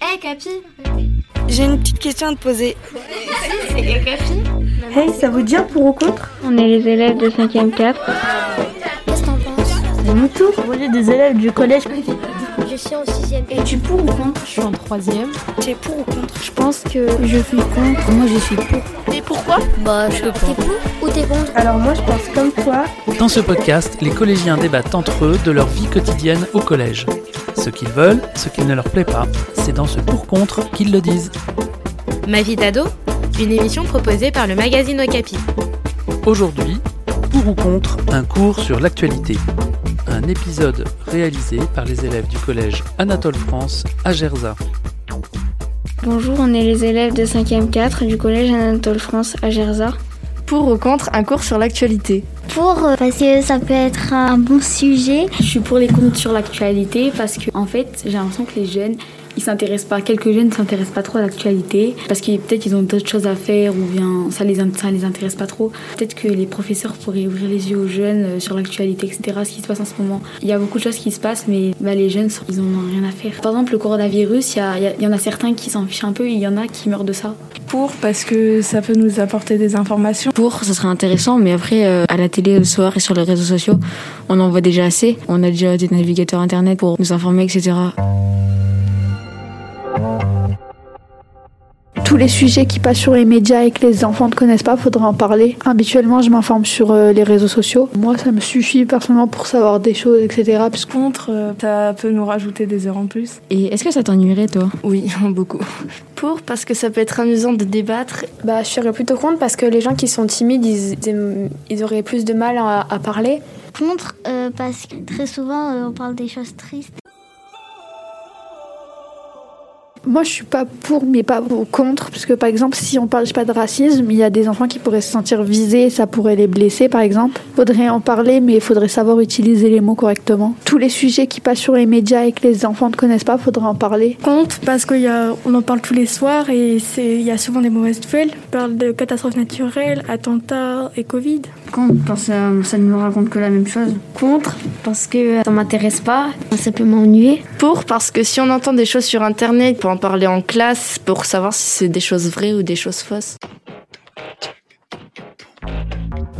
Hey Capi J'ai une petite question à te poser. C'est quel Capi Hey, ça vous dit un pour ou contre? On est les élèves de 5e 4. Qu'est-ce que t'en penses? C'est nous tous. On est des élèves du collège. Je suis en 6ème. Et tu pour ou contre? Je suis en troisième. Tu es pour ou contre? Je pense que je suis contre. Moi, je suis pour. Et pourquoi? Bah, je sais T'es pour ou t'es contre? Alors moi, je pense comme toi. Dans ce podcast, les collégiens débattent entre eux de leur vie quotidienne au collège. Ce qu'ils veulent, ce qui ne leur plaît pas, c'est dans ce pour-contre qu'ils le disent. Ma vie d'ado, une émission proposée par le magazine Okapi. Aujourd'hui, pour ou contre un cours sur l'actualité. Un épisode réalisé par les élèves du collège Anatole France à Gerza. Bonjour, on est les élèves de 5e 4 du collège Anatole France à Gerza. Pour ou contre un cours sur l'actualité Pour, euh, parce que ça peut être un bon sujet. Je suis pour les comptes sur l'actualité parce que, en fait, j'ai l'impression que les jeunes, ils s'intéressent pas, quelques jeunes ne s'intéressent pas trop à l'actualité parce que peut-être qu'ils ont d'autres choses à faire ou bien ça les, ça les intéresse pas trop. Peut-être que les professeurs pourraient ouvrir les yeux aux jeunes euh, sur l'actualité, etc., ce qui se passe en ce moment. Il y a beaucoup de choses qui se passent, mais bah, les jeunes, ils ont rien à faire. Par exemple, le coronavirus, il y, a- il y en a certains qui s'en fichent un peu et il y en a qui meurent de ça. Pour parce que ça peut nous apporter des informations. Pour, ça serait intéressant, mais après, euh, à la télé le soir et sur les réseaux sociaux, on en voit déjà assez. On a déjà des navigateurs internet pour nous informer, etc. Tous les sujets qui passent sur les médias et que les enfants ne connaissent pas, faudrait en parler. Habituellement, je m'informe sur euh, les réseaux sociaux. Moi, ça me suffit personnellement pour savoir des choses, etc. Parce que Contre, euh, ça peut nous rajouter des heures en plus. Et est-ce que ça t'ennuierait, toi? Oui, beaucoup. Pour? Parce que ça peut être amusant de débattre? Bah, je serais plutôt contre parce que les gens qui sont timides, ils, ils- ils auraient plus de mal à, à parler. Contre, euh, parce que très souvent, euh, on parle des choses tristes. Moi, je suis pas pour, mais pas pour- contre. Parce que, par exemple, si on parle je sais pas de racisme, il y a des enfants qui pourraient se sentir visés, ça pourrait les blesser, par exemple. Faudrait en parler, mais il faudrait savoir utiliser les mots correctement. Tous les sujets qui passent sur les médias et que les enfants ne connaissent pas, faudrait en parler. Contre parce qu'on en parle tous les soirs et c'est- il y a souvent des mauvaises nouvelles. On parle de catastrophes naturelles, attentats et Covid. Contre, parce que ça ne nous raconte que la même chose. Contre, parce que ça m'intéresse pas, ça peut m'ennuyer. Pour parce que si on entend des choses sur internet, on peut en parler en classe pour savoir si c'est des choses vraies ou des choses fausses.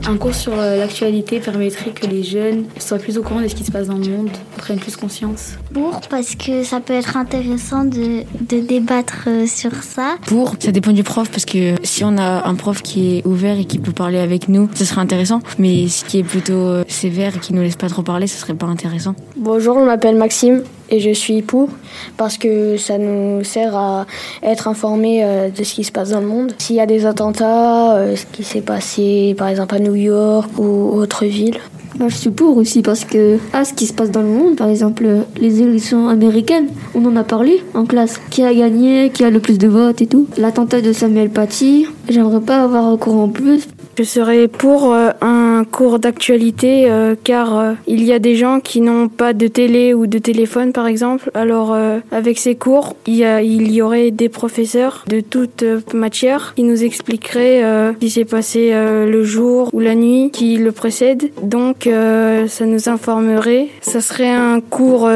Un cours sur euh, l'actualité permettrait que les jeunes soient plus au courant de ce qui se passe dans le monde, prennent plus conscience. Pour, parce que ça peut être intéressant de, de débattre euh, sur ça. Pour, ça dépend du prof, parce que si on a un prof qui est ouvert et qui peut parler avec nous, ce serait intéressant. Mais ce qui est plutôt euh, sévère et qui nous laisse pas trop parler, ce serait pas intéressant. Bonjour, je m'appelle Maxime et je suis pour parce que ça nous sert à être informés euh, de ce qui se passe dans le monde. S'il y a des attentats, euh, ce qui s'est passé par exemple à New York ou autre ville. Moi, je suis pour aussi parce que, ah, ce qui se passe dans le monde, par exemple, les élections américaines, on en a parlé en classe. Qui a gagné, qui a le plus de votes et tout. L'attentat de Samuel Paty, j'aimerais pas avoir un cours en plus. Je serais pour euh, un cours d'actualité euh, car euh, il y a des gens qui n'ont pas de télé ou de téléphone par exemple. Alors avec ces cours, il y, aurait des professeurs de toute matière qui nous expliqueraient ce qui s'est passé le jour ou la nuit qui le précède. Donc ça nous informerait. Ça serait un cours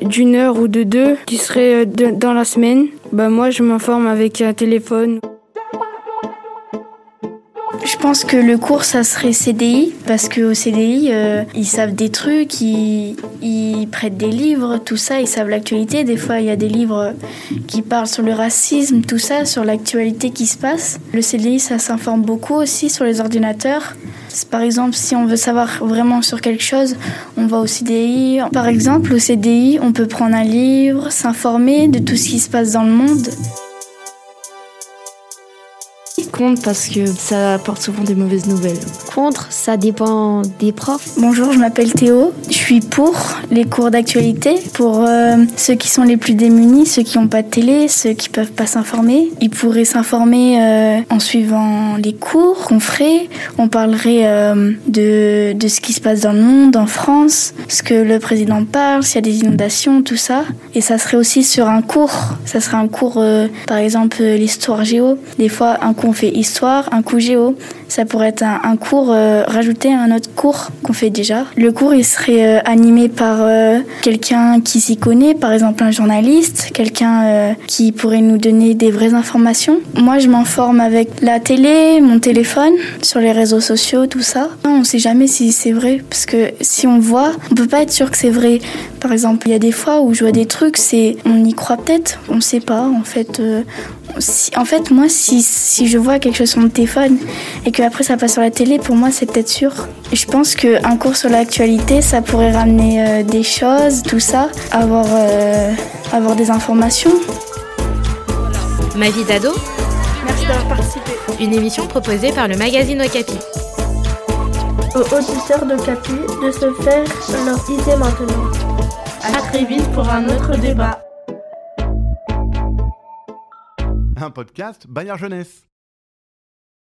d'une heure ou de deux qui serait dans la semaine. Bah moi je m'informe avec un téléphone. Je pense que le cours, ça serait CDI, parce qu'au CDI, euh, ils savent des trucs, ils, ils prêtent des livres, tout ça, ils savent l'actualité. Des fois, il y a des livres qui parlent sur le racisme, tout ça, sur l'actualité qui se passe. Le CDI, ça s'informe beaucoup aussi sur les ordinateurs. Par exemple, si on veut savoir vraiment sur quelque chose, on va au CDI. Par exemple, au CDI, on peut prendre un livre, s'informer de tout ce qui se passe dans le monde. Contre parce que ça apporte souvent des mauvaises nouvelles. Contre, ça dépend des profs. Bonjour, je m'appelle Théo. Je suis pour les cours d'actualité, pour euh, ceux qui sont les plus démunis, ceux qui n'ont pas de télé, ceux qui peuvent pas s'informer. Ils pourraient s'informer euh, en suivant les cours qu'on ferait. On parlerait euh, de, de ce qui se passe dans le monde, en France, ce que le président parle, s'il y a des inondations, tout ça. Et ça serait aussi sur un cours. Ça serait un cours, euh, par exemple, l'histoire géo. Des fois, un cours on fait histoire, un coup géo. Ça pourrait être un, cours euh, rajouté à un autre cours qu'on fait déjà. Le cours, il serait euh, animé par euh, quelqu'un qui s'y connaît, par exemple un journaliste, quelqu'un qui pourrait nous donner des vraies informations. Moi, je m'informe avec la télé, mon téléphone, sur les réseaux sociaux, tout ça. On ne sait jamais si c'est vrai, parce que si on voit, on peut pas être sûr que c'est vrai. Par exemple, il y a des fois où je vois des trucs, c'est on y croit peut-être, on sait pas. En fait, euh, si- en fait, moi, si, si je vois quelque chose sur mon téléphone et que après ça passe sur la télé, pour moi, c'est peut-être sûr. Et je pense qu'un cours sur l'actualité, ça pourrait ramener euh, des choses, tout ça, avoir, euh, avoir des informations. Ma vie d'ado, Merci d'avoir participé. une émission proposée par le magazine Okapi. aux auditeurs de Capi de se faire leur idée maintenant. À très vite pour un autre débat. Un podcast Bayard Jeunesse.